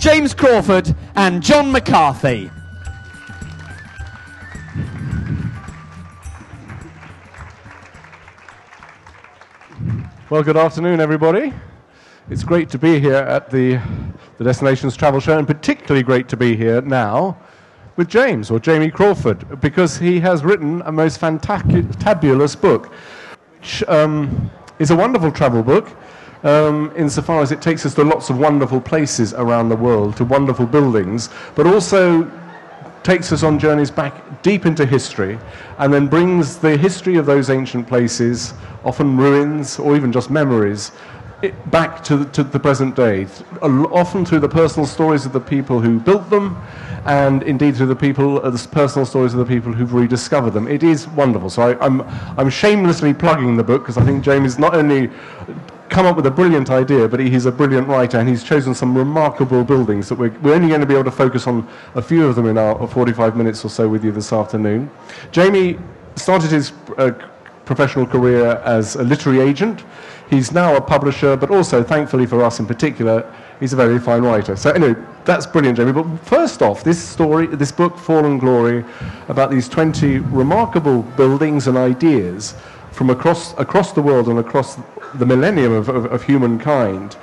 James Crawford and John McCarthy. Well, good afternoon, everybody. It's great to be here at the, the Destinations Travel Show, and particularly great to be here now with James, or Jamie Crawford, because he has written a most fantabulous book, which um, is a wonderful travel book, um, insofar as it takes us to lots of wonderful places around the world, to wonderful buildings, but also takes us on journeys back deep into history and then brings the history of those ancient places, often ruins or even just memories, it, back to the, to the present day, often through the personal stories of the people who built them and indeed through the people, uh, the personal stories of the people who've rediscovered them. It is wonderful. So I, I'm, I'm shamelessly plugging the book because I think James not only come up with a brilliant idea, but he's a brilliant writer and he's chosen some remarkable buildings that we're, we're only going to be able to focus on a few of them in our 45 minutes or so with you this afternoon. Jamie started his uh, professional career as a literary agent. He's now a publisher, but also, thankfully for us in particular, he's a very fine writer. So anyway, that's brilliant, Jamie. But first off, this story, this book, Fallen Glory, about these 20 remarkable buildings and ideas from across, across the world and across the millennium of, of, of humankind.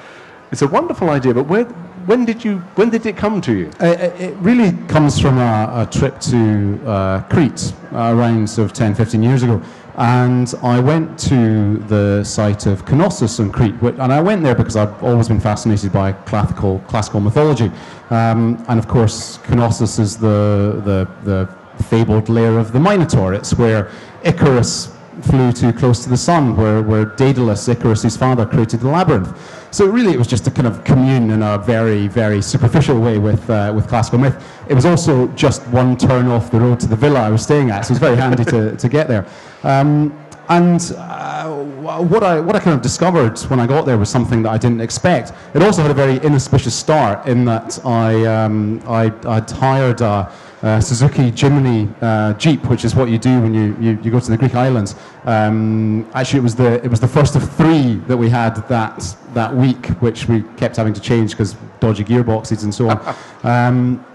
It's a wonderful idea, but where, when did you when did it come to you? Uh, it really comes from a, a trip to uh, Crete uh, around sort of 10, 15 years ago. And I went to the site of Knossos on Crete, and I went there because I've always been fascinated by classical classical mythology. Um, and of course, Knossos is the, the the fabled lair of the Minotaur. It's where Icarus flew too close to the sun, where, where Daedalus, Icarus' father, created the labyrinth. So really, it was just a kind of commune in a very, very superficial way with, uh, with classical myth. It was also just one turn off the road to the villa I was staying at, so it was very handy to, to get there. Um, and uh, what, I, what I kind of discovered when I got there was something that I didn't expect. It also had a very inauspicious start in that I, um, I, I'd hired a, uh, Suzuki Jimny uh, Jeep, which is what you do when you, you, you go to the Greek islands. Um, actually, it was the it was the first of three that we had that that week, which we kept having to change because dodgy gearboxes and so on. um,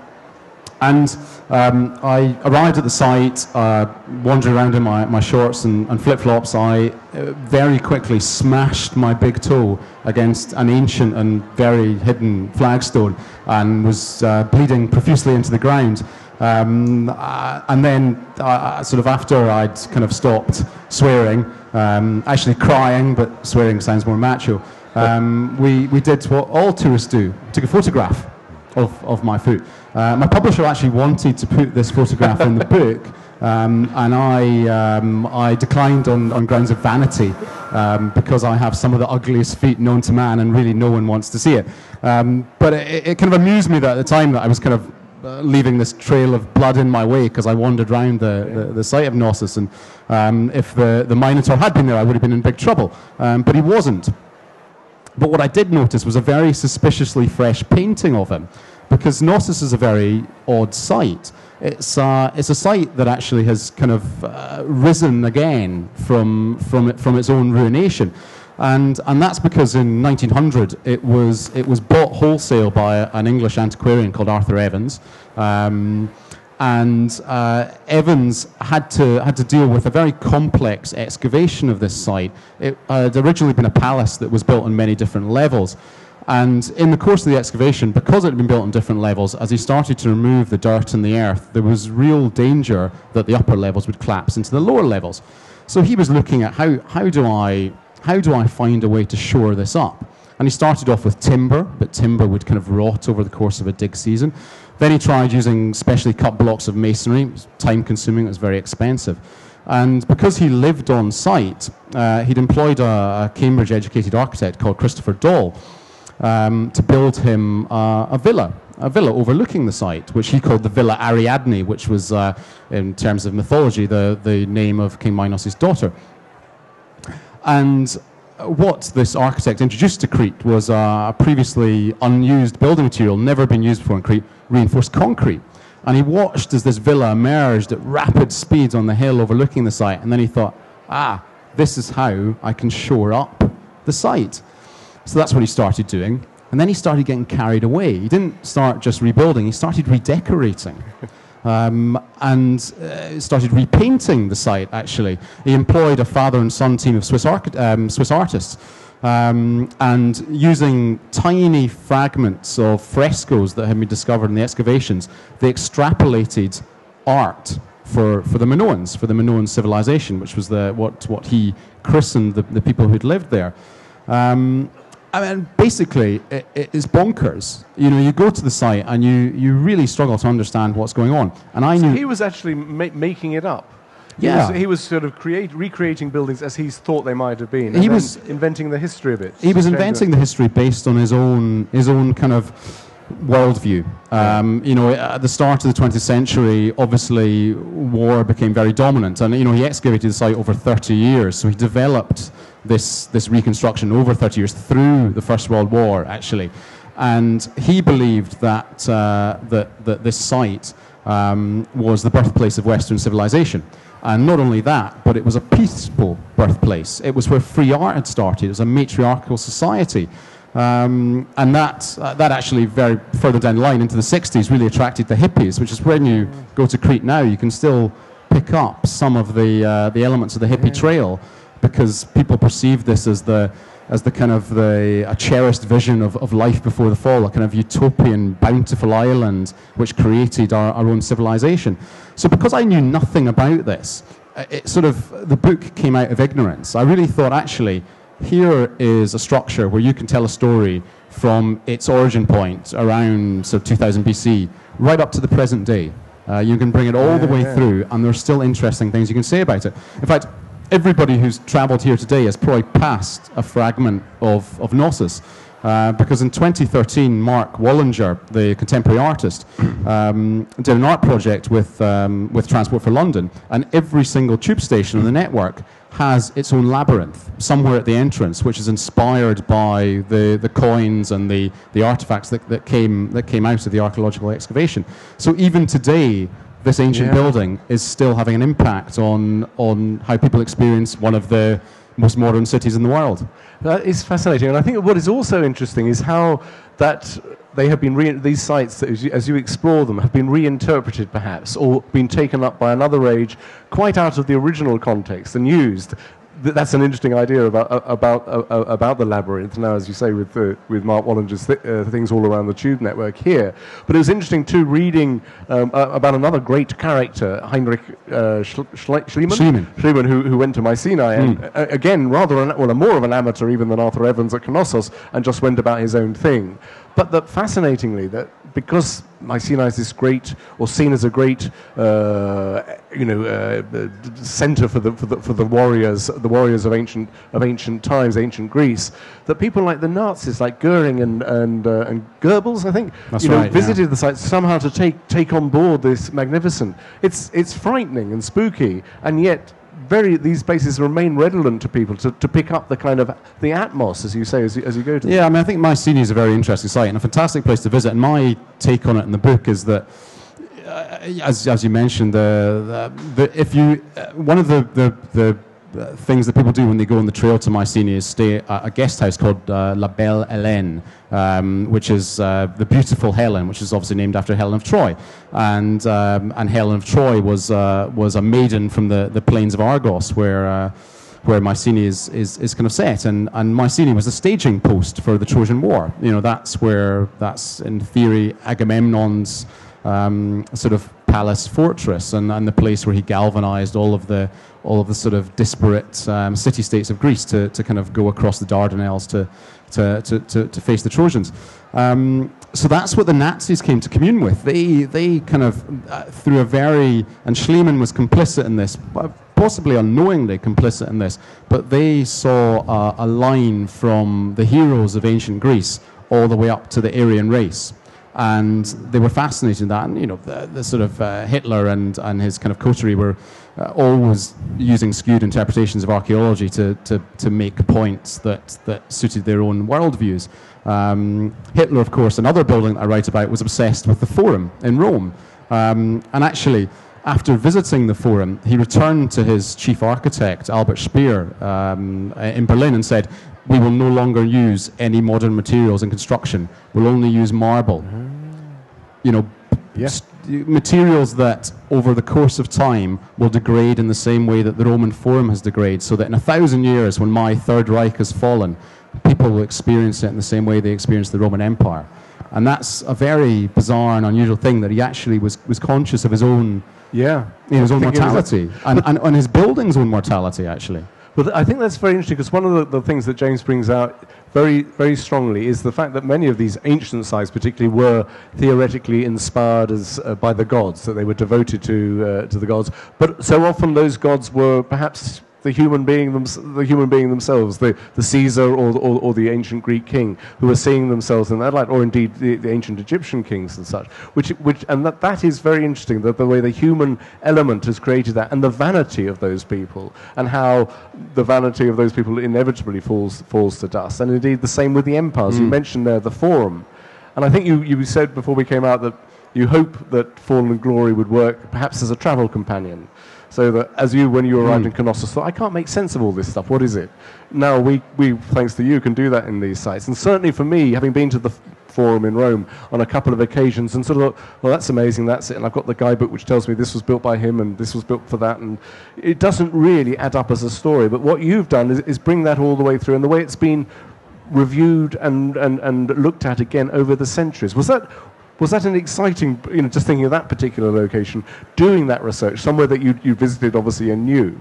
and um, I arrived at the site, uh, wandered around in my, my shorts and, and flip flops. I uh, very quickly smashed my big toe against an ancient and very hidden flagstone and was uh, bleeding profusely into the ground. Um, uh, and then, uh, sort of after I'd kind of stopped swearing, um, actually crying, but swearing sounds more macho, um, we, we did what all tourists do took a photograph of, of my foot. Uh, my publisher actually wanted to put this photograph in the book. Um, and I, um, I declined on, on grounds of vanity um, because I have some of the ugliest feet known to man and really no one wants to see it. Um, but it, it, kind of amused me that at the time that I was kind of uh, leaving this trail of blood in my wake as I wandered around the, the, the site of Knossos. And um, if the, the Minotaur had been there, I would have been in big trouble. Um, but he wasn't. But what I did notice was a very suspiciously fresh painting of him, because Knossos is a very odd site. It's, uh, it's a site that actually has kind of uh, risen again from, from, from its own ruination. And, and that's because in 1900 it was, it was bought wholesale by an English antiquarian called Arthur Evans. Um, and uh, Evans had to, had to deal with a very complex excavation of this site. It had originally been a palace that was built on many different levels. And in the course of the excavation, because it had been built on different levels, as he started to remove the dirt and the earth, there was real danger that the upper levels would collapse into the lower levels. So he was looking at how, how do I how do I find a way to shore this up? And he started off with timber, but timber would kind of rot over the course of a dig season. Then he tried using specially cut blocks of masonry. It was time consuming, it was very expensive. And because he lived on site, uh, he'd employed a, a Cambridge educated architect called Christopher Doll um, to build him uh, a villa, a villa overlooking the site, which he called the Villa Ariadne, which was, uh, in terms of mythology, the, the name of King Minos' daughter. And what this architect introduced to Crete was a previously unused building material, never been used before in Crete, reinforced concrete. And he watched as this villa emerged at rapid speeds on the hill overlooking the site. And then he thought, ah, this is how I can shore up the site. So that's what he started doing. And then he started getting carried away. He didn't start just rebuilding, he started redecorating. Um, and uh, started repainting the site, actually. He employed a father and son team of Swiss, um, Swiss artists. Um, and using tiny fragments of frescoes that had been discovered in the excavations, they extrapolated art for, for the Minoans, for the Minoan civilization, which was the, what, what he christened the, the people who'd lived there. Um, I mean, basically, it, it is bonkers. You know, you go to the site and you, you really struggle to understand what's going on. And I so knew he was actually ma- making it up. He Yeah. was, he was sort of create, recreating buildings as he thought they might have been. He was- inventing the history of it. he was inventing the history based on his own his own kind of worldview. Um, you know, at the start of the 20th century, obviously war became very dominant, and you know he excavated the site over 30 years, so he developed this this reconstruction over 30 years through the First World War, actually, and he believed that uh, that that this site um, was the birthplace of Western civilization. And not only that, but it was a peaceful birthplace. It was where free art had started. It was a matriarchal society. Um, and that, uh, that actually, very further down the line into the 60s, really attracted the hippies, which is when you go to Crete now, you can still pick up some of the, uh, the elements of the hippie trail because people perceive this as the, as the kind of the, a cherished vision of, of life before the fall, a kind of utopian, bountiful island which created our, our own civilization. So because I knew nothing about this, uh, it sort of, the book came out of ignorance. I really thought, actually, here is a structure where you can tell a story from its origin point around so 2000 BC right up to the present day. Uh, you can bring it all the way yeah. through, and there's still interesting things you can say about it. In fact, everybody who's travelled here today has probably passed a fragment of, of Knossos. Uh, because in 2013, Mark Wallinger, the contemporary artist, um, did an art project with, um, with Transport for London, and every single tube station on the network has its own labyrinth somewhere at the entrance, which is inspired by the, the coins and the, the artifacts that, that, came, that came out of the archaeological excavation. So even today, this ancient Yeah. building is still having an impact on, on how people experience one of the most modern cities in the world. That is fascinating, and I think what is also interesting is how that they have been re- these sites, that as, you, as you explore them, have been reinterpreted perhaps, or been taken up by another age, quite out of the original context and used. Th- That's an interesting idea about uh, about uh, about the labyrinth now, as you say, with uh, with Mark Wallinger's th- uh, things all around the tube network here. But it was interesting too, reading um, uh, about another great character, Heinrich uh, Schl- Schle- Schliemann, Schliemann. Schliemann, who, who went to Mycenae, and uh, again, rather an, well, a more of an amateur even than Arthur Evans at Knossos, and just went about his own thing. But that fascinatingly, that because Mycenae is this great, or seen as a great, uh, you know, uh, center for the, for the for the warriors, the warriors of ancient of ancient times, ancient Greece, that people like the Nazis, like Goering and and uh, and Goebbels, I think, That's you know, right, yeah. visited the site somehow to take take on board this magnificent. It's it's frightening and spooky, and yet very these places remain redolent to people to, to pick up the kind of the atmos, as you say, as you, as you go to. them. Yeah, I mean, I think Mycenae is a very interesting site and a fantastic place to visit. And my take on it in the book is that, uh, as, as you mentioned, the, the, if you uh, one of the, the, the things that people do when they go on the trail to Mycenae is stay at a guest house called uh, La Belle Hélène, um, which is uh, the beautiful Helen, which is obviously named after Helen of Troy. And, um, and Helen of Troy was, uh, was a maiden from the, the plains of Argos, where uh, where Mycenae is, is, is kind of set. And, and Mycenae was a staging post for the Trojan War. You know, that's where, that's in theory Agamemnon's um, sort of palace fortress and, and the place where he galvanized all of the, all of the sort of disparate um, city states of Greece to, to kind of go across the Dardanelles to, to, to, to, to face the Trojans. Um, so that's what the Nazis came to commune with. They, they kind of, uh, through a very, and Schliemann was complicit in this, possibly unknowingly complicit in this, but they saw uh, a line from the heroes of ancient Greece all the way up to the Aryan race. And they were fascinated in that. And, you know, the, the sort of uh, Hitler and, and his kind of coterie were uh, always using skewed interpretations of archaeology to, to, to make points that, that suited their own worldviews. Um, Hitler, of course, another building that I write about, was obsessed with the Forum in Rome. Um, and actually, after visiting the Forum, he returned to his chief architect, Albert Speer, um, in Berlin and said, we will no longer use any modern materials in construction. We'll only use marble. You know, Yeah. materials that over the course of time will degrade in the same way that the Roman Forum has degraded, so that in a thousand years, when my Third Reich has fallen, people will experience it in the same way they experienced the Roman Empire. And that's a very bizarre and unusual thing that he actually was, was conscious of his own, Yeah. you know, his own mortality and, and, and his building's own mortality, actually. Well, I think that's very interesting because one of the, the things that James brings out very, very strongly is the fact that many of these ancient sites, particularly, were theoretically inspired as, uh, by the gods, that they were devoted to, uh, to the gods. But so often those gods were perhaps the human being, thems- the human being themselves, the, the Caesar or, or, or the ancient Greek king, who are seeing themselves in that light, or indeed the, the ancient Egyptian kings and such. Which, which, and that, that is very interesting, that the way the human element has created that, and the vanity of those people, and how the vanity of those people inevitably falls, falls to dust. And indeed, the same with the empires. You mm. mentioned there the Forum. And I think you, you said before we came out that you hope that Fallen Glory would work perhaps as a travel companion. So that as you, when you arrived hmm. in Knossos, thought, I can't make sense of all this stuff. What is it? Now we, we, thanks to you, can do that in these sites. And certainly for me, having been to the forum in Rome on a couple of occasions and sort of thought, well, that's amazing, that's it. And I've got the guidebook which tells me this was built by him and this was built for that. And it doesn't really add up as a story. But what you've done is, is bring that all the way through. And the way it's been reviewed and, and, and looked at again over the centuries. Was that, was that an exciting, you know, just thinking of that particular location, doing that research, somewhere that you, you visited obviously and knew?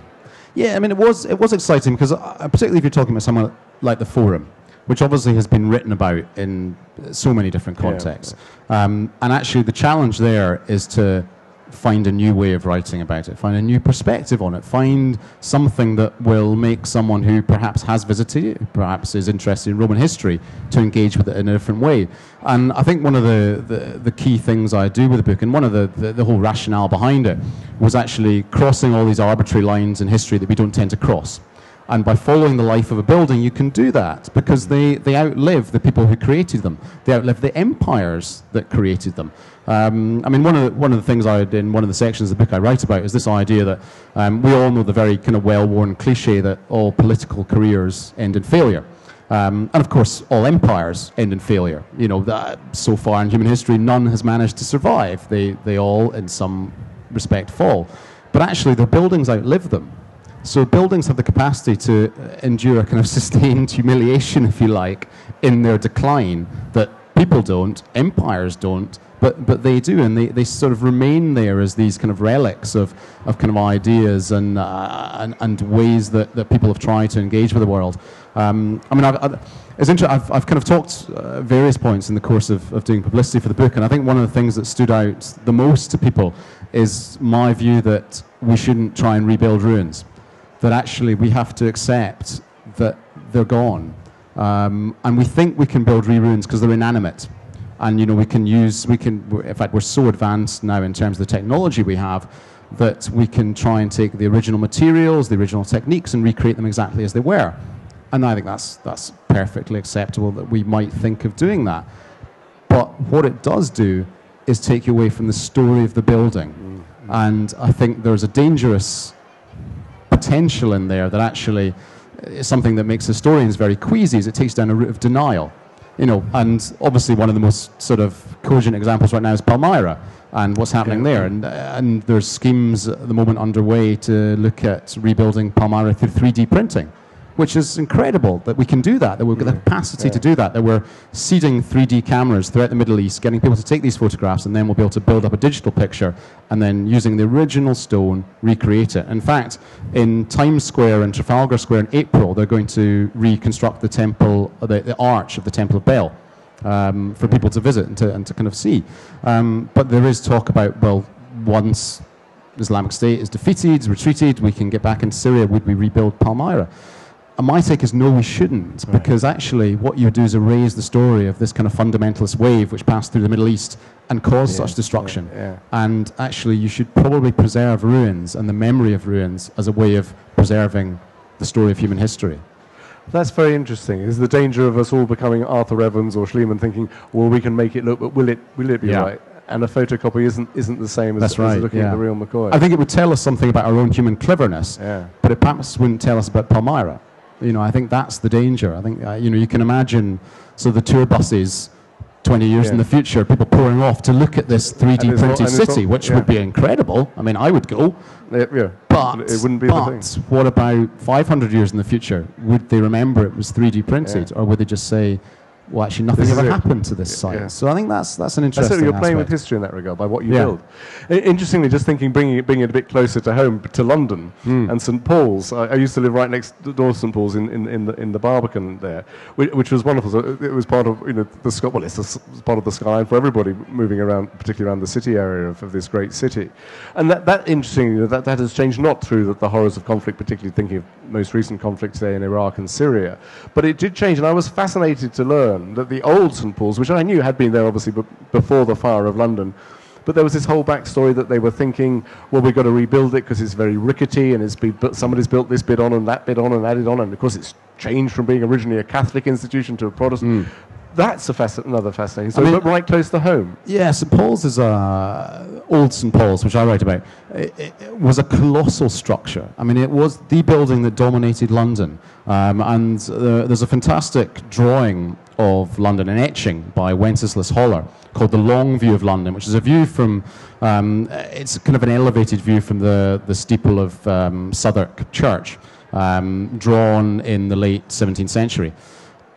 Yeah, I mean, it was it was exciting because, uh, particularly if you're talking about somewhere like the Forum, which obviously has been written about in so many different Yeah. contexts, um, and actually the challenge there is to find a new way of writing about it, find a new perspective on it, find something that will make someone who perhaps has visited it, perhaps is interested in Roman history, to engage with it in a different way. And I think one of the, the, the key things I do with the book, and one of the, the, the whole rationale behind it, was actually crossing all these arbitrary lines in history that we don't tend to cross. And by following the life of a building, you can do that because they, they outlive the people who created them. They outlive the empires that created them. Um, I mean, one of, the, one of the things I in one of the sections of the book I write about is this idea that um, we all know the very kind of well worn cliche that all political careers end in failure. Um, and of course, all empires end in failure. You know, that, so far in human history, none has managed to survive. They, they all, in some respect, fall. But actually, the buildings outlive them. So buildings have the capacity to uh, endure a kind of sustained humiliation, if you like, in their decline that people don't, empires don't, but, but they do, and they, they sort of remain there as these kind of relics of, of kind of ideas and, uh, and, and ways that, that people have tried to engage with the world. Um, I mean, I've, I've, it's inter- I've, I've kind of talked uh, various points in the course of, of doing publicity for the book, and I think one of the things that stood out the most to people is my view that we shouldn't try and rebuild ruins that actually we have to accept that they're gone. Um, and we think we can build re-ruins because they're inanimate. And you know we can use we can in fact we're so advanced now in terms of the technology we have that we can try and take the original materials, the original techniques, and recreate them exactly as they were. And I think that's that's perfectly acceptable that we might think of doing that. But what it does do is take you away from the story of the building. And I think there's a dangerous potential in there that actually is something that makes historians very queasy is it takes down a route of denial. You know, and obviously one of the most sort of cogent examples right now is Palmyra and what's happening there. And, uh, and there's schemes at the moment underway to look at rebuilding Palmyra through 3D printing, which is incredible that we can do that, that we've got the capacity to do that, that we're seeding 3D cameras throughout the Middle East, getting people to take these photographs, and then we'll be able to build up a digital picture and then using the original stone, recreate it. In fact, in Times Square and Trafalgar Square in April, they're going to reconstruct the temple, the, the arch of the Temple of Bel. Um, for people to visit and to, and to kind of see. Um, but there is talk about, well, once Islamic State is defeated, retreated, we can get back into Syria, would we rebuild Palmyra? And my take is no, we shouldn't, because actually what you do is erase the story of this kind of fundamentalist wave which passed through the Middle East and caused Yeah, such destruction. yeah, yeah. And actually, you should probably preserve ruins and the memory of ruins as a way of preserving the story of human history. That's very interesting. Is the danger of us all becoming Arthur Evans or Schliemann thinking, well, we can make it look, but will it, will it be Yeah. right? And a photocopy isn't, isn't the same as, That's as right, looking at the real McCoy. I think it would tell us something about our own human cleverness, Yeah. but it perhaps wouldn't tell us about Palmyra. You know, I think that's the danger. I think uh, you know you can imagine so the tour buses. 20 years Yeah. in the future, people pouring off to look at this 3D And it's all- printed city, which yeah. would be incredible. I mean, I would go. Yeah. But, it wouldn't be the but what about 500 years in the future? Would they remember it was 3D printed, or would they just say, well, actually, nothing This ever happened to this site? yeah. So I think that's that's an interesting. said you're playing with history in that regard by what you Yeah. build. Interestingly, just thinking, bringing it, bringing it a bit closer to home, to London Hmm. and St Paul's. I, I used to live right next door to St Paul's in, in, in, the, in the Barbican there, which, which was wonderful. So it was part of you know the. Well, it's part of the skyline for everybody moving around, particularly around the city area of, of this great city. And that, that interestingly, that, that has changed not through the, the horrors of conflict, particularly thinking of most recent conflicts there in Iraq and Syria, but it did change. And I was fascinated to learn that the old St Paul's, which I knew had been there obviously before the fire of London, but there was this whole backstory that they were thinking, well, we've got to rebuild it because it's very rickety and it's been, but somebody's built this bit on and that bit on and added on, and of course it's changed from being originally a Catholic institution to a Protestant. That's a fasc- another fascinating. So, Hmm. mean- but right close to home. Yeah, St Paul's is a old St Paul's, which I write about. It, it- it was a colossal structure. I mean, it was the building that dominated London, um, and uh, there's a fantastic drawing of London, an etching by Wenceslas Hollar called "The Long View of London," which is a view from. Um, it's kind of an elevated view from the the steeple of um, Southwark Church, um, drawn in the late 17th century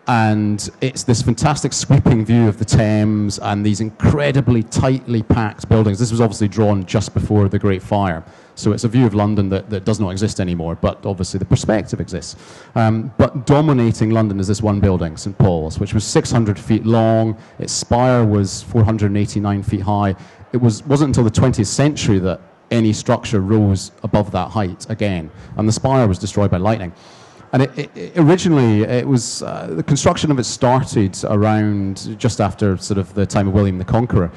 and it's this fantastic sweeping view of the Thames and these incredibly tightly packed buildings. This was obviously drawn just before the Great Fire, so it's a view of London that, that does not exist anymore, but obviously the perspective exists. Um, but dominating London is this one building, St Paul's, which was 600 feet long. Its spire was 489 feet high. It was, wasn't until the 20th century that any structure rose above that height again, and the spire was destroyed by lightning. And it, it, originally, it was uh, the construction of it started around just after sort of the time of William the Conqueror.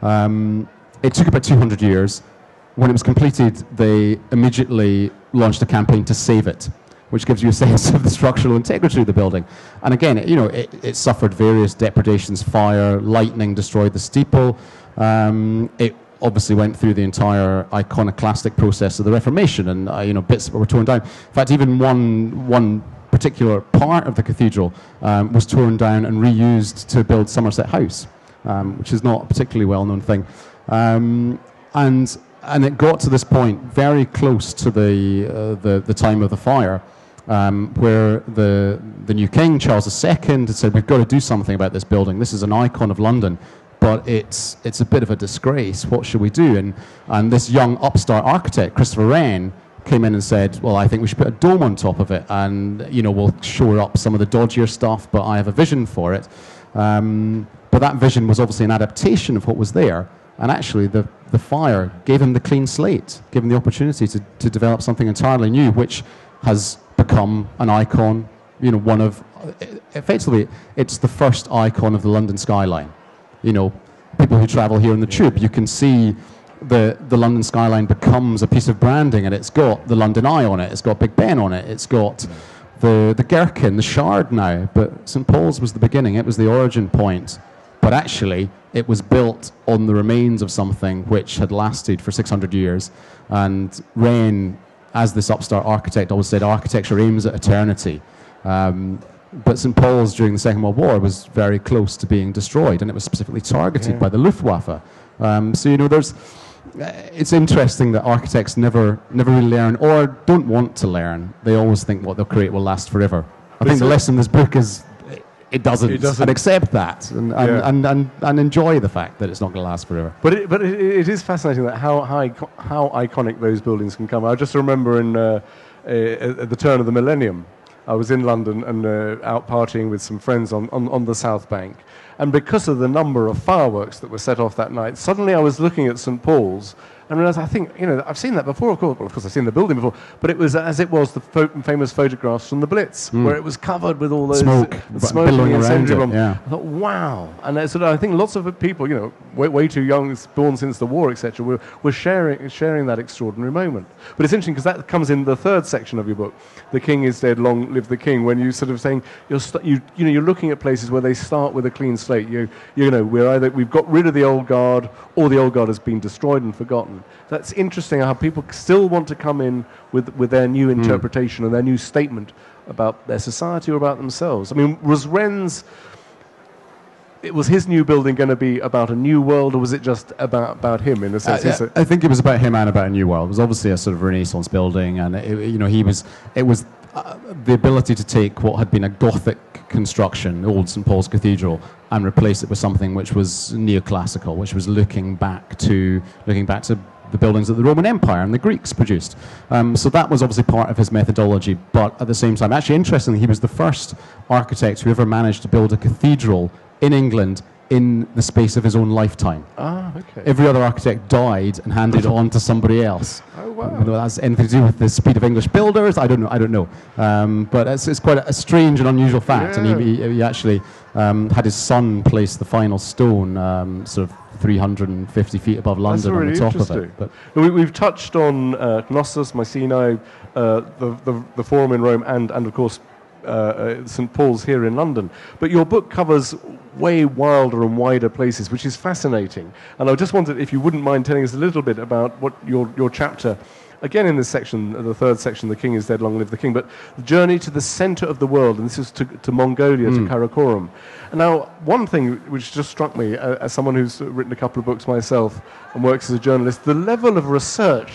Um, it took about 200 years. When it was completed, they immediately launched a campaign to save it, which gives you a sense of the structural integrity of the building. And again, you know, it, it suffered various depredations, fire, lightning destroyed the steeple. Um, it obviously went through the entire iconoclastic process of the Reformation, and uh, you know bits were torn down. In fact, even one one particular part of the cathedral um, was torn down and reused to build Somerset House, um, which is not a particularly well-known thing. Um, and and it got to this point very close to the uh, the, the time of the fire. Um, where the the new king Charles II had said we've got to do something about this building. This is an icon of London but it's it's a bit of a disgrace. What should we do? And and this young upstart architect, Christopher Wren, came in and said, well, I think we should put a dome on top of it, and you know we'll shore up some of the dodgier stuff. But I have a vision for it. Um, but that vision was obviously an adaptation of what was there. And actually, the, the fire gave him the clean slate, gave him the opportunity to, to develop something entirely new, which has become an icon, you know, one of, effectively, it's the first icon of the London skyline you know, people who travel here in the tube, you can see the, the London skyline becomes a piece of branding and it's got the London Eye on it, it's got Big Ben on it, it's got the, the Gherkin, the Shard now. But St. Paul's was the beginning, it was the origin point. But actually, it was built on the remains of something which had lasted for 600 years. And Wren, as this upstart architect, always said architecture aims at eternity. Um, but St. Paul's during the Second World War was very close to being destroyed, and it was specifically targeted Yeah. by the Luftwaffe. Um, so you know, there's. uh, It's interesting that architects never, never really learn, or don't want to learn. They always think what they'll create will last forever. I think the lesson in this book is it doesn't, It doesn't. and accept that, and, and, Yeah. and, and, and enjoy the fact that it's not going to last forever. But it, but it, it is fascinating that how, how, how iconic those buildings can come. I just remember in uh, uh, at the turn of the millennium, I was in London and uh, out partying with some friends on, on, on the South Bank. And because of the number of fireworks that were set off that night, suddenly I was looking at St. Paul's and realized, I think, you know, I've seen that before, of course. Well, of course, I've seen the building before, but it was as it was the pho- famous photographs from the Blitz, where it was covered with all those Smoke, the smoke billowing around it, yeah. I thought, wow. And uh, sort of, I think lots of people, you know, way, way too young, born since the war, etc., were, were sharing, sharing that extraordinary moment. But it's interesting because that comes in the third section of your book, "The King is Dead, Long Live the King." When you sort of saying you're, st- you, you know, you're looking at places where they start with a clean slate. You, you know, we're either we've got rid of the old guard, or the old guard has been destroyed and forgotten. That's interesting how people still want to come in with, with their new Hmm. interpretation and their new statement about their society or about themselves. I mean, was Wren's it was his new building going to be about a new world, or was it just about, about him in a sense? Uh, it- I think it was about him and about a new world. It was obviously a sort of Renaissance building, and it, you know he was. It was uh, the ability to take what had been a Gothic construction, old St Paul's Cathedral, and replace it with something which was neoclassical, which was looking back to looking back to the buildings that the Roman Empire and the Greeks produced. Um, so that was obviously part of his methodology, but at the same time, actually interestingly, he was the first architect who ever managed to build a cathedral in England in the space of his own lifetime. ah, okay. Every other architect died and handed it on to somebody else. Wow. Whether that has anything to do with the speed of English builders, I don't know. I don't know. Um, but it's, it's quite a, strange and unusual fact. And he, he, he actually um, had his son place the final stone, um, sort of 350 feet above That's London on the top of it. But we, we've touched on uh, Knossos, Mycenae, uh, the, the, the Forum in Rome, and, and of course uh, uh, St Paul's here in London. But your book covers way wilder and wider places, which is fascinating. And I just wondered if you wouldn't mind telling us a little bit about what your, your chapter. Again, in this section, uh, the third section, The King is Dead, Long Live the King, but the journey to the center of the world, and this is to, to Mongolia, to Karakorum. And now, one thing which just struck me, uh, as someone who's written a couple of books myself and works as a journalist, the level of research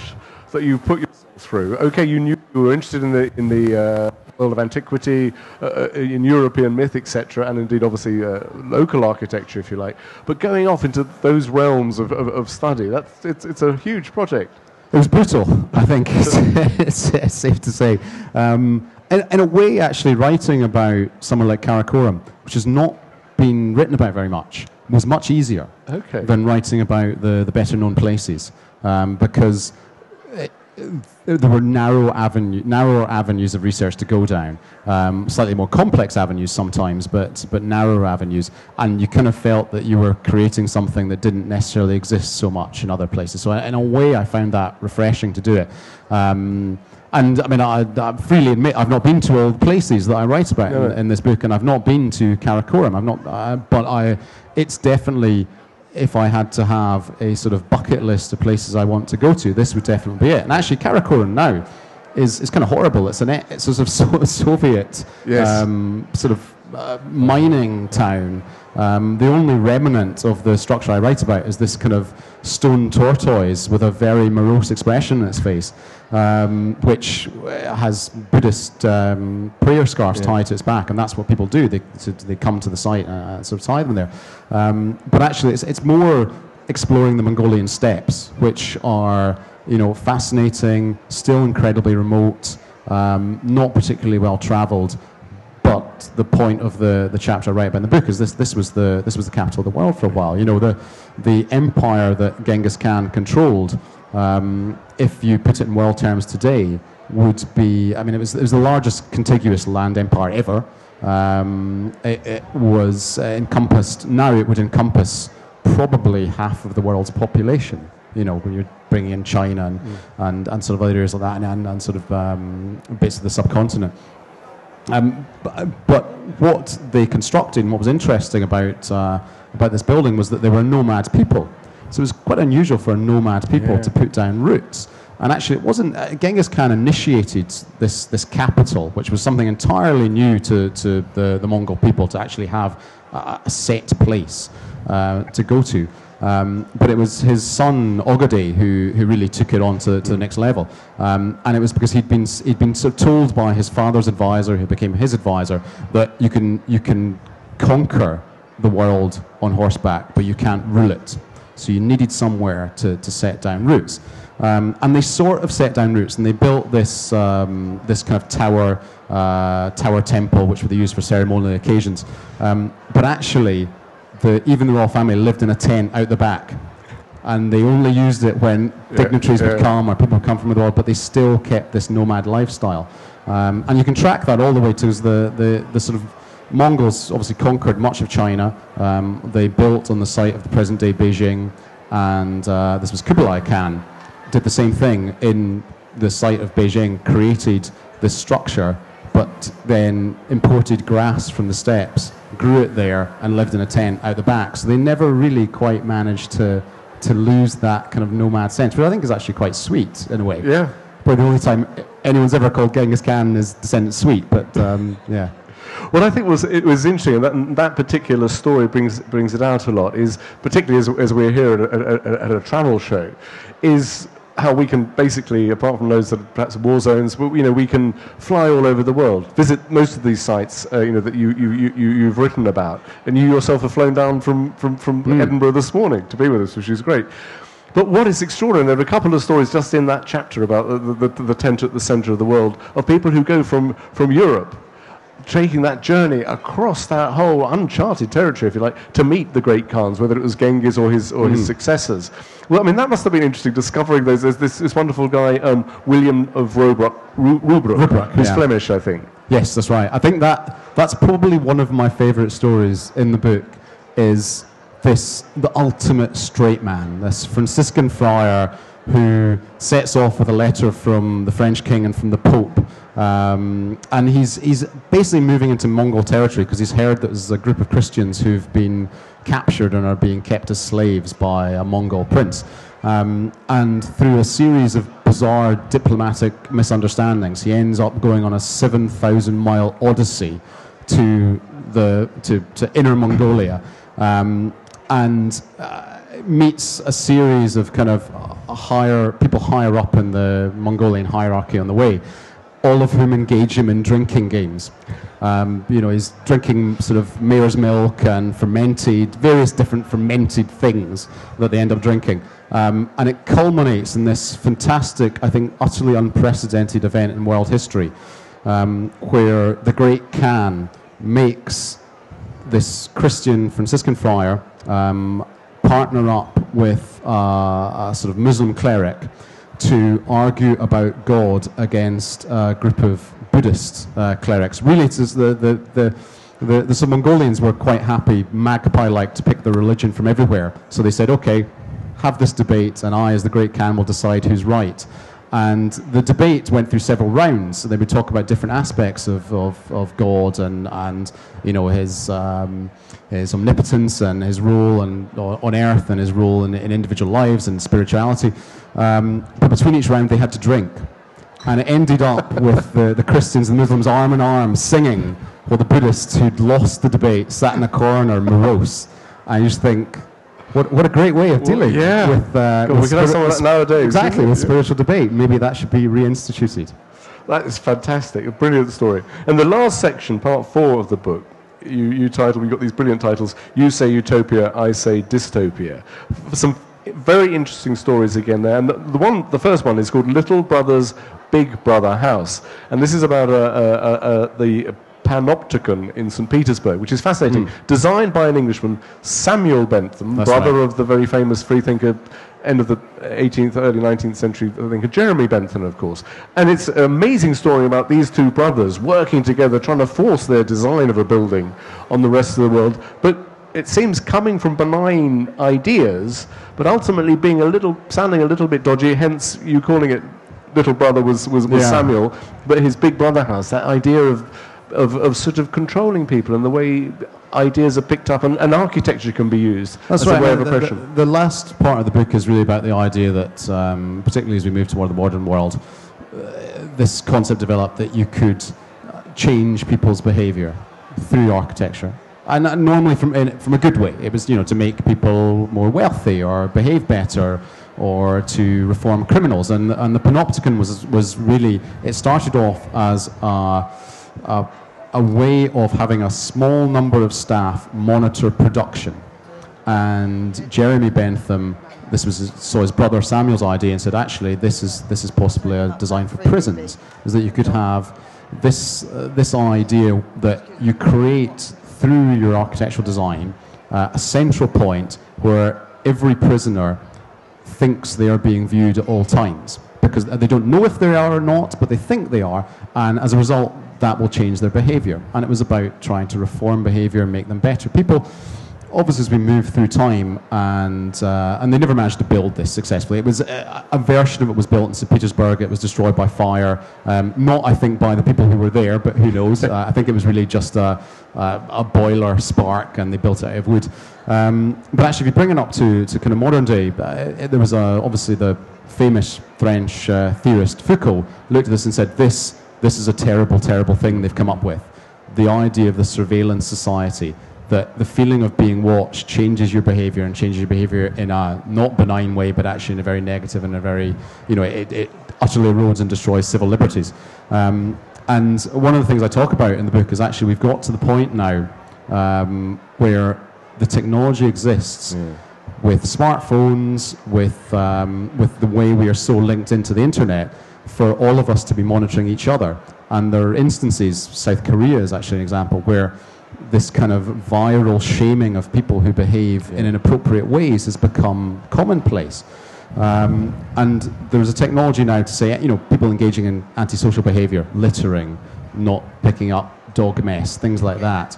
that you put yourself through. Okay, you knew you were interested in the in the uh, world of antiquity, uh, uh, in European myth, etc., and indeed, obviously, uh, local architecture, if you like. But going off into those realms of, of, of study, that's it's, it's a huge project. It was brutal, I think, it's, it's safe to say. Um, in, in a way, actually, writing about someone like Karakorum, which has not been written about very much, was much easier Okay. than writing about the, the better known places um, because there were narrow avenue, narrower avenues of research to go down, um, slightly more complex avenues sometimes, but, but narrower avenues. And you kind of felt that you were creating something that didn't necessarily exist so much in other places. So, in a way, I found that refreshing to do it. Um, and I mean, I, I freely admit I've not been to all the places that I write about No, in, in this book, and I've not been to Karakorum. I've not, uh, but I, it's definitely if I had to have a sort of bucket list of places I want to go to, this would definitely be it. And actually, Karakorum now is, is kind of horrible. It's an it's a sort of Soviet Yes. um, sort of uh, mining town. Um, the only remnant of the structure I write about is this kind of stone tortoise with a very morose expression in its face, um, which uh, has Buddhist um, prayer scarves tied to its back, and that's what people do. They, so they come to the site and uh, sort of tie them there. Um, but actually, it's, it's more exploring the Mongolian steppes, which are you know fascinating, still incredibly remote, um, not particularly well travelled. The point of the, the chapter I write about in the book is this: this was the this was the capital of the world for a while. You know, the the empire that Genghis Khan controlled. Um, if you put it in world terms today, would be I mean, it was it was the largest contiguous land empire ever. Um, it, it was uh, encompassed now. It would encompass probably half of the world's population. You know, when you're bringing in China and, and, and sort of other areas like that, and, and, and sort of um, bits of the subcontinent. Um, but, but what they constructed and what was interesting about, uh, about this building was that they were nomad people. So it was quite unusual for nomad people Yeah. to put down roots. And actually, it wasn't. Uh, Genghis Khan initiated this, this capital, which was something entirely new to, to the, the Mongol people to actually have a, a set place uh, to go to. Um, but it was his son Ogedei who, who really took it on to, to the next level. Um, and it was because he'd been, he'd been sort of told by his father's advisor, who became his advisor, that you can, you can conquer the world on horseback, but you can't rule it. So you needed somewhere to, to set down roots. Um, and they sort of set down roots, and they built this, um, this kind of tower, uh, tower temple, which they used for ceremonial occasions. Um, but actually, the, even the royal family lived in a tent out the back. And they only used it when Yeah, dignitaries yeah. would come or people would come from the world, but they still kept this nomad lifestyle. Um, and you can track that all the way to the, the, the sort of Mongols obviously conquered much of China. Um, they built on the site of the present day Beijing, and uh, this was Kublai Khan, did the same thing in the site of Beijing, created this structure, but then imported grass from the steppes, grew it there, and lived in a tent out the back. So they never really quite managed to to lose that kind of nomad sense, which I think is actually quite sweet in a way. Yeah. Probably the only time anyone's ever called Genghis Khan is descendant sweet, but um, yeah. What I think was it was interesting, and that, that particular story brings brings it out a lot. Is particularly as, as we're here at a, at, a, at a travel show, is how we can basically, apart from those that are perhaps war zones, but, you know, we can fly all over the world, visit most of these sites, uh, you know, that you, you, you, you've written about. And you yourself have flown down from, from, from mm. Edinburgh this morning to be with us, which is great. But what is extraordinary, there are a couple of stories just in that chapter about the, the, the, tent at the center of the world of people who go from, from Europe taking that journey across that whole uncharted territory, if you like, to meet the great Khans, whether it was Genghis or his, or mm. his successors. Well, I mean, that must have been interesting discovering those. There's this, this wonderful guy, um, William of Robrock, Rubruck, who's yeah. Flemish, I think. Yes, that's right. I think that that's probably one of my favourite stories in the book. Is this the ultimate straight man, this Franciscan friar who sets off with a letter from the French king and from the Pope. Um, and he's, he's basically moving into Mongol territory because he's heard that there's a group of Christians who've been captured and are being kept as slaves by a Mongol prince. Um, and through a series of bizarre diplomatic misunderstandings, he ends up going on a 7,000 mile odyssey to, the, to, to Inner Mongolia um, and uh, meets a series of kind of higher people higher up in the Mongolian hierarchy on the way, all of whom engage him in drinking games. Um, you know, he's drinking sort of mare's milk and fermented, various different fermented things that they end up drinking. Um, and it culminates in this fantastic, I think, utterly unprecedented event in world history, um, where the great Khan makes this Christian Franciscan friar um, partner up with uh, a sort of Muslim cleric to argue about God against a group of Buddhist uh, clerics. Really, it's the, the, the, the, the Mongolians were quite happy, magpie-like, to pick the religion from everywhere. So they said, okay, have this debate, and I, as the great Khan, will decide who's right. And the debate went through several rounds. So they would talk about different aspects of, of, of God and, and you know, his, um, his omnipotence and his role and, on earth and his role in, in individual lives and spirituality. Um, but between each round, they had to drink. And it ended up with the, the Christians and Muslims arm in arm singing, while the Buddhists who'd lost the debate sat in a corner morose. And you just think, what, what a great way of dealing well, yeah. with, uh, with, we can have some of that nowadays. Exactly, with spiritual debate. Maybe that should be reinstituted. That is fantastic, a brilliant story. And the last section, part four of the book, you, you titled, we've got these brilliant titles. You say utopia, I say dystopia. Some very interesting stories again there. And the, the, one, the first one is called Little Brother's Big Brother House. And this is about a, a, a, the Panopticon in St. Petersburg, which is fascinating. Mm. Designed by an Englishman, Samuel Bentham, That's brother right. of the very famous freethinker, end of the 18th, early 19th century thinker, Jeremy Bentham, of course. And it's an amazing story about these two brothers working together, trying to force their design of a building on the rest of the world. But it seems coming from benign ideas, but ultimately being a little, sounding a little bit dodgy, hence you calling it little brother was, was, was yeah. Samuel, but his big brother has that idea of of, of sort of controlling people and the way ideas are picked up and, and architecture can be used That's as right. a way of the, oppression. The, the, last part of the book is really about the idea that, um, particularly as we move toward the modern world, uh, this concept developed that you could change people's behavior through architecture. And normally from, in, from a good way. It was, you know, to make people more wealthy or behave better or to reform criminals. And, and the Panopticon was, was really, it started off as a, a, a way of having a small number of staff monitor production. And Jeremy Bentham, this was saw his brother Samuel's idea and said, actually, this is this is possibly a design for prisons, is that you could have this uh, this idea that you create through your architectural design uh, a central point where every prisoner thinks they are being viewed at all times because they don't know if they are or not, but they think they are, and as a result, that will change their behavior. And it was about trying to reform behavior and make them better. People obviously, as we move through time, and uh, and they never managed to build this successfully. It was a, a, version of it was built in St. Petersburg. It was destroyed by fire. Um, not, I think, by the people who were there, but who knows? uh, I think it was really just a, a, a, boiler spark, and they built it out of wood. Um, but actually, if you bring it up to, to kind of modern day, uh, there was obviously the famous French uh, theorist Foucault looked at this and said, "This this is a terrible, terrible thing they've come up with." The idea of the surveillance society that the feeling of being watched changes your behavior and changes your behavior in a not benign way, but actually in a very negative and a very, you know, it, it utterly erodes and destroys civil liberties. Um, and one of the things I talk about in the book is actually we've got to the point now um, where the technology exists. Yeah. With smartphones, with, um, with the way we are so linked into the internet, for all of us to be monitoring each other. And there are instances, South Korea is actually an example, where this kind of viral shaming of people who behave yeah. in inappropriate ways has become commonplace. Um, and there's a technology now to say, you know, people engaging in antisocial behavior, littering, not picking up dog mess, things like that.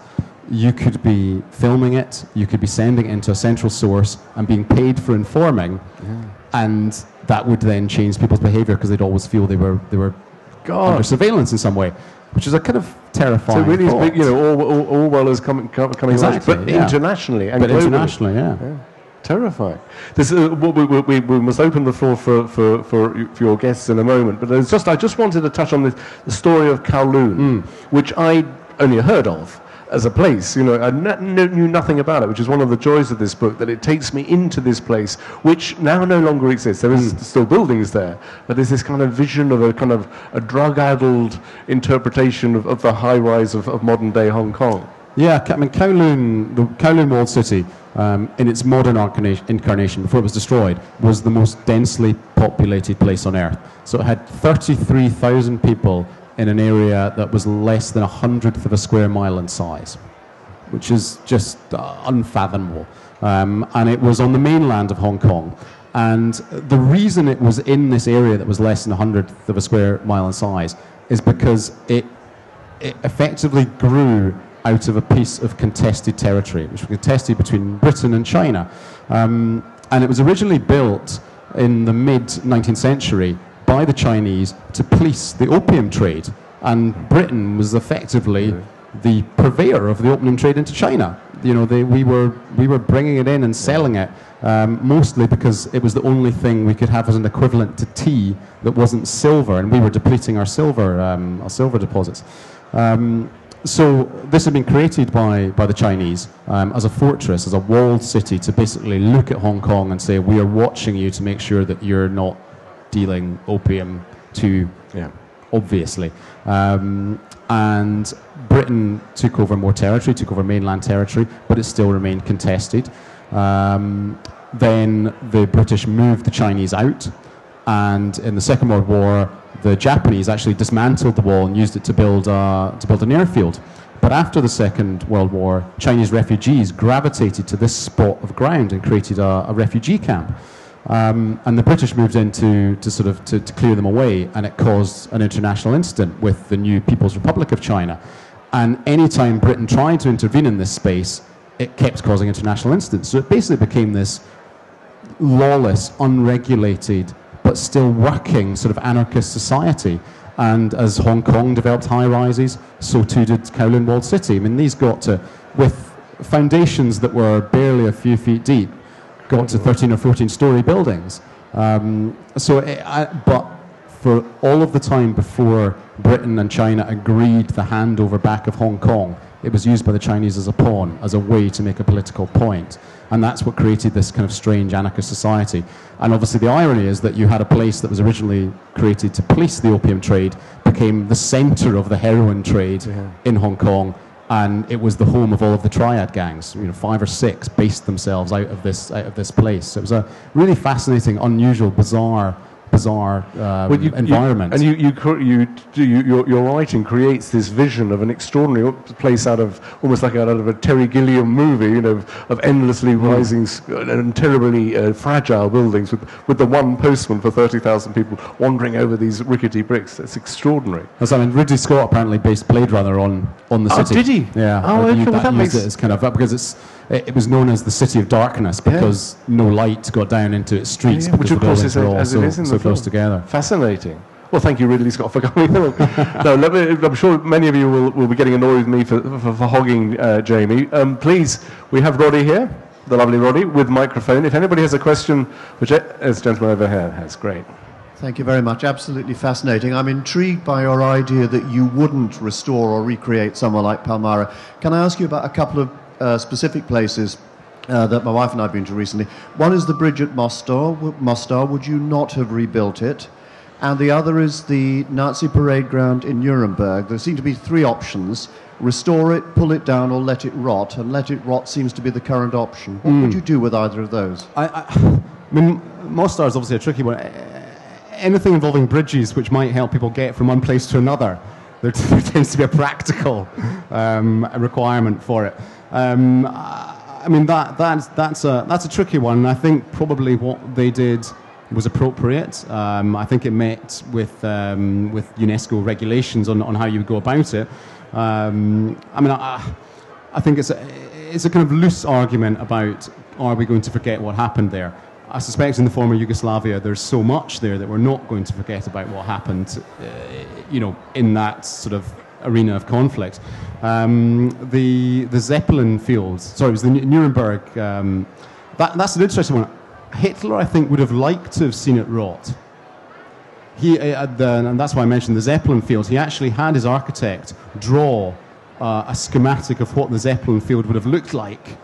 You could be filming it, you could be sending it into a central source and being paid for informing, yeah. and that would then change people's behavior because they'd always feel they were, they were God. under surveillance in some way which is a kind of terrifying. So really, big, you know, all, all, Orwell is coming coming exactly, but yeah. internationally and but globally. internationally, yeah. yeah. Terrifying. This, uh, we, we, we, must open the floor for, for, for, for, your guests in a moment, but just I just wanted to touch on this, the story of Kowloon, mm. which I only heard of as a place. You know, I n- knew nothing about it, which is one of the joys of this book, that it takes me into this place, which now no longer exists. There is mm. still buildings there, but there's this kind of vision of a kind of a drug-addled interpretation of, of the high-rise of, of modern-day Hong Kong. Yeah, I mean, Kowloon, the Kowloon Walled City, um, in its modern incarnation, before it was destroyed, was the most densely populated place on Earth. So it had 33,000 people in an area that was less than a hundredth of a square mile in size, which is just uh, unfathomable. Um, and it was on the mainland of Hong Kong. And the reason it was in this area that was less than a hundredth of a square mile in size is because it, it effectively grew out of a piece of contested territory, which was contested between Britain and China. Um, and it was originally built in the mid 19th century by the Chinese to police the opium trade. And Britain was effectively the purveyor of the opium trade into China. You know, they, we, were, we were bringing it in and selling it, um, mostly because it was the only thing we could have as an equivalent to tea that wasn't silver, and we were depleting our silver, um, our silver deposits. Um, so this had been created by, by the Chinese um, as a fortress, as a walled city to basically look at Hong Kong and say, we are watching you to make sure that you're not dealing opium to, yeah. obviously. Um, and Britain took over more territory, took over mainland territory, but it still remained contested. Um, then the British moved the Chinese out, and in the Second World War, the Japanese actually dismantled the wall and used it to build a, to build an airfield. But after the Second World War, Chinese refugees gravitated to this spot of ground and created a, a refugee camp. Um, and the British moved in to, to sort of to, to, clear them away, and it caused an international incident with the new People's Republic of China. And anytime Britain tried to intervene in this space, it kept causing international incidents. So it basically became this lawless, unregulated, but still working sort of anarchist society. And as Hong Kong developed high rises, so too did Kowloon Walled City. I mean, these got to, with foundations that were barely a few feet deep, got to 13 or 14 story buildings. Um, so, it, I, but for all of the time before Britain and China agreed the handover back of Hong Kong, it was used by the Chinese as a pawn, as a way to make a political point. And that's what created this kind of strange anarchist society. And obviously, the irony is that you had a place that was originally created to police the opium trade, became the center of the heroin trade yeah. in Hong Kong, and it was the home of all of the triad gangs. You know, five or six based themselves out of this out of this place. So it was a really fascinating, unusual, bizarre bizarre um, well, you, environment. You, and you, you, you, you, your, your writing creates this vision of an extraordinary place out of almost like out of a Terry Gilliam movie, you know, of endlessly mm. rising and terribly uh, fragile buildings with, with the one postman for 30,000 people wandering over these rickety bricks. It's extraordinary. That's, I mean, Ridley Scott apparently based Blade Runner on, on the city. oh, city. did he? Yeah. Oh, okay, well, that makes... it as kind of, because it's, it, it was known as the City of Darkness because no light got down into its streets Yeah, because which of course is a- all as it so, is in so the close film. together. Fascinating. Well, thank you, Ridley Scott, for coming along. no, let me, I'm sure many of you will, will be getting annoyed with me for, for, for hogging uh, Jamie. Um, please, we have Roddy here, the lovely Roddy, with microphone. If anybody has a question, which this gentleman over here has, great. Thank you very much. Absolutely fascinating. I'm intrigued by your idea that you wouldn't restore or recreate somewhere like Palmyra. Can I ask you about a couple of uh, specific places uh, that my wife and I have been to recently? One is the bridge at Mostar. Mostar. Would you not have rebuilt it? And the other is the Nazi parade ground in Nuremberg. There seem to be three options restore it, pull it down, or let it rot. And let it rot seems to be the current option. What would you do with either of those? I, I, I mean, Mostar is obviously a tricky one. Anything involving bridges which might help people get from one place to another, there, there tends to be a practical um, requirement for it. Um, I mean, that, that's, that's, a, that's a tricky one. I think probably what they did was appropriate. Um, I think it met with, um, with UNESCO regulations on, on how you would go about it. Um, I mean, I, I think it's a, it's a kind of loose argument about are we going to forget what happened there? I suspect in the former Yugoslavia there's so much there that we're not going to forget about what happened, uh, you know, in that sort of arena of conflict. Um, the, the Zeppelin fields, sorry, it was the Nuremberg, um, that, that's an interesting one. Hitler, I think, would have liked to have seen it rot he, uh, the, and that's why I mentioned the Zeppelin fields. He actually had his architect draw uh, a schematic of what the Zeppelin field would have looked like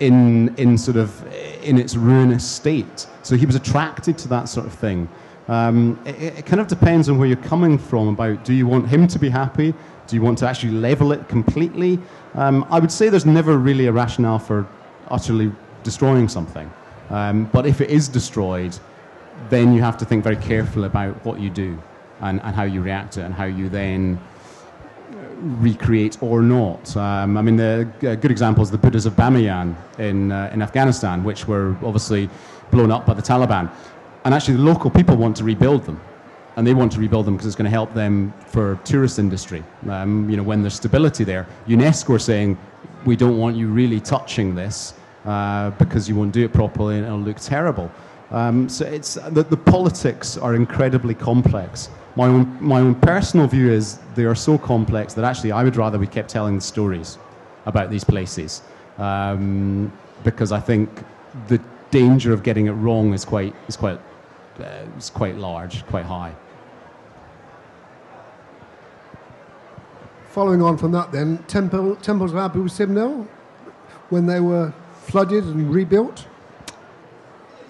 in, in sort of in its ruinous state. So he was attracted to that sort of thing. Um, it, it kind of depends on where you're coming from about do you want him to be happy? Do you want to actually level it completely? Um, I would say there's never really a rationale for utterly destroying something. Um, but if it is destroyed, then you have to think very carefully about what you do and, and how you react to it and how you then recreate or not. Um, I mean, the a good example is the Buddhas of Bamiyan in, uh, in Afghanistan, which were obviously blown up by the Taliban. And actually, the local people want to rebuild them. And they want to rebuild them because it's going to help them for tourist industry. Um, you know, when there's stability there, UNESCO are saying, we don't want you really touching this uh, because you won't do it properly and it'll look terrible. Um, so it's, the, the politics are incredibly complex. My own, my own personal view is they are so complex that actually I would rather we kept telling the stories about these places um, because I think the danger of getting it wrong is quite, is quite, uh, is quite large, quite high. Following on from that, then, temple, temples of Abu Simbel, when they were flooded and rebuilt.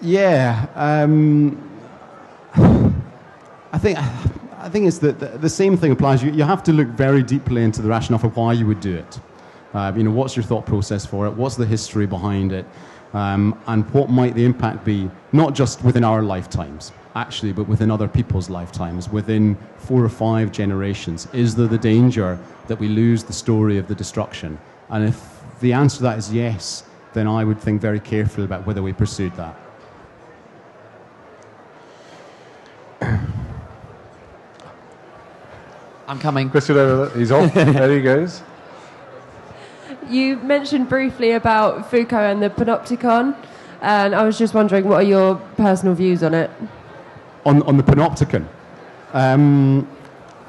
Yeah, um, I think I think it's the, the, the same thing applies. You, you have to look very deeply into the rationale for why you would do it. Uh, you know, what's your thought process for it? What's the history behind it? Um, and what might the impact be, not just within our lifetimes, actually, but within other people's lifetimes, within four or five generations? Is there the danger that we lose the story of the destruction? And if the answer to that is yes, then I would think very carefully about whether we pursued that. I'm coming. Christian over there, he's off. there he goes. You mentioned briefly about Foucault and the Panopticon, and I was just wondering what are your personal views on it? on, on the panopticon. Um,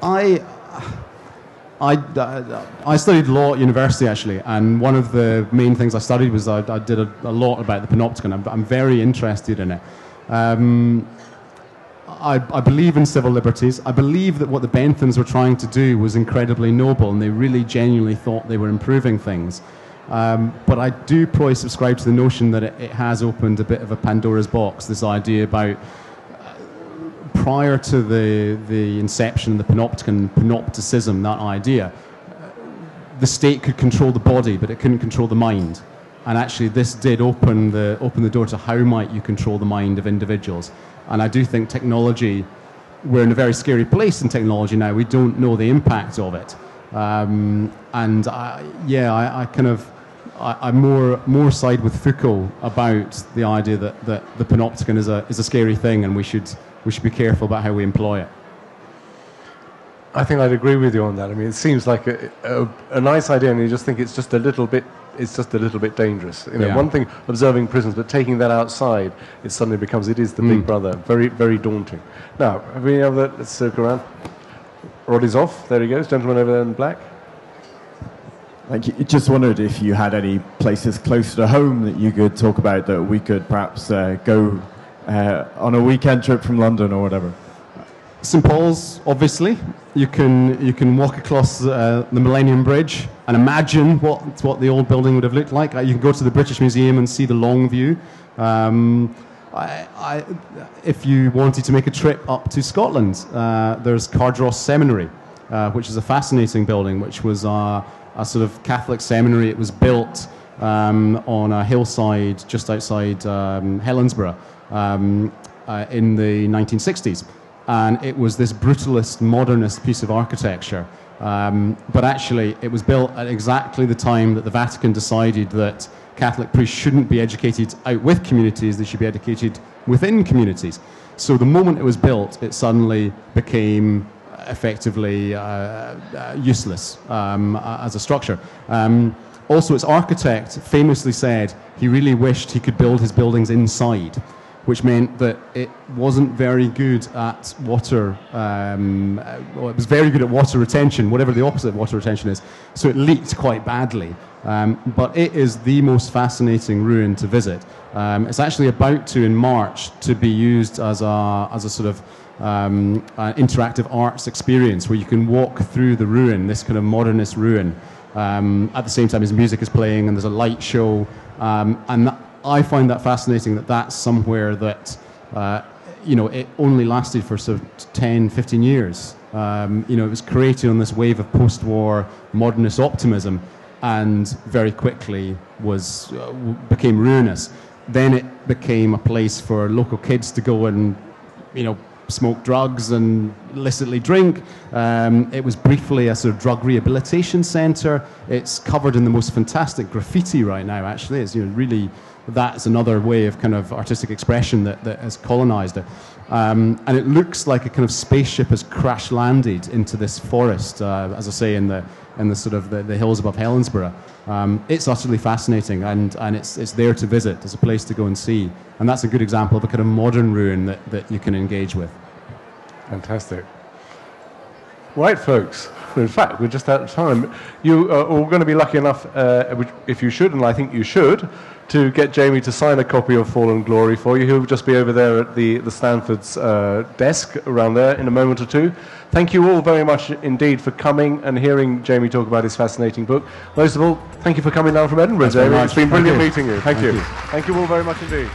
I, I, I studied law at university actually, and one of the main things I studied was I, I did a, a lot about the panopticon. I'm, I'm very interested in it. Um, I, I believe in civil liberties. I believe that what the Benthams were trying to do was incredibly noble, and they really genuinely thought they were improving things. Um, but I do probably subscribe to the notion that it, it has opened a bit of a Pandora's box, this idea about prior to the, the inception of the panopticon, panopticism, that idea, the state could control the body, but it couldn't control the mind. And actually, this did open the, open the door to how might you control the mind of individuals. And I do think technology, we're in a very scary place in technology now. We don't know the impact of it. Um, and I, yeah, I, I kind of, I, I more, more side with Foucault about the idea that, that the panopticon is a, is a scary thing and we should, we should be careful about how we employ it. I think I'd agree with you on that. I mean, it seems like a, a, a nice idea, and you just think it's just a little bit. It's just a little bit dangerous. You know, Yeah. one thing observing prisons, but taking that outside, it suddenly becomes it is the Hmm. big brother. Very, very daunting. Now, have we have that? Let's circle around. Roddy's off. There he goes. Gentleman over there in black. Thank you. Just wondered if you had any places close to home that you could talk about that we could perhaps uh, go uh, on a weekend trip from London or whatever. St Paul's, obviously. You can you can walk across uh, the Millennium Bridge and imagine what what the old building would have looked like. Uh, you can go to the British Museum and see the long view. Um, I, I, if you wanted to make a trip up to Scotland, uh, there's Cardross Seminary, uh, which is a fascinating building, which was uh, a sort of Catholic seminary. It was built um, on a hillside just outside um, Helensburgh um, uh, in the 1960s and it was this brutalist modernist piece of architecture. Um, but actually, it was built at exactly the time that the Vatican decided that Catholic priests shouldn't be educated out with communities, they should be educated within communities. So the moment it was built, it suddenly became effectively uh, uh, useless um, as a structure. Um, also, its architect famously said he really wished he could build his buildings inside which meant that it wasn't very good at water. Um, well, it was very good at water retention, whatever the opposite of water retention is. So it leaked quite badly. Um, but it is the most fascinating ruin to visit. Um, it's actually about to, in March, to be used as a, as a sort of um, interactive arts experience where you can walk through the ruin, this kind of modernist ruin, um, at the same time as music is playing and there's a light show. Um, and that, I find that fascinating that that's somewhere that, uh, you know, it only lasted for sort of 10, 15 years. Um, you know, it was created on this wave of post-war modernist optimism and very quickly was, uh, became ruinous. Then it became a place for local kids to go and, you know, smoke drugs and illicitly drink. Um, it was briefly a sort of drug rehabilitation center. It's covered in the most fantastic graffiti right now, actually. It's you know, really, that's another way of kind of artistic expression that, that has colonized it. Um, and it looks like a kind of spaceship has crash landed into this forest, uh, as I say, in the, in the sort of the, the hills above Helensburgh. Um, it's utterly fascinating and, and it's, it's there to visit. It's a place to go and see. And that's a good example of a kind of modern ruin that, that you can engage with. Fantastic. Right, folks. In fact, we're just out of time. You are all going to be lucky enough, uh, if you should, and I think you should, to get Jamie to sign a copy of Fallen Glory for you. He'll just be over there at the, the Stanford's uh, desk around there in a moment or two. Thank you all very much indeed for coming and hearing Jamie talk about his fascinating book. Most of all, thank you for coming down from Edinburgh, Jamie. It's been Thank brilliant you. meeting you. Thank, Thank you. you. Thank you all very much indeed.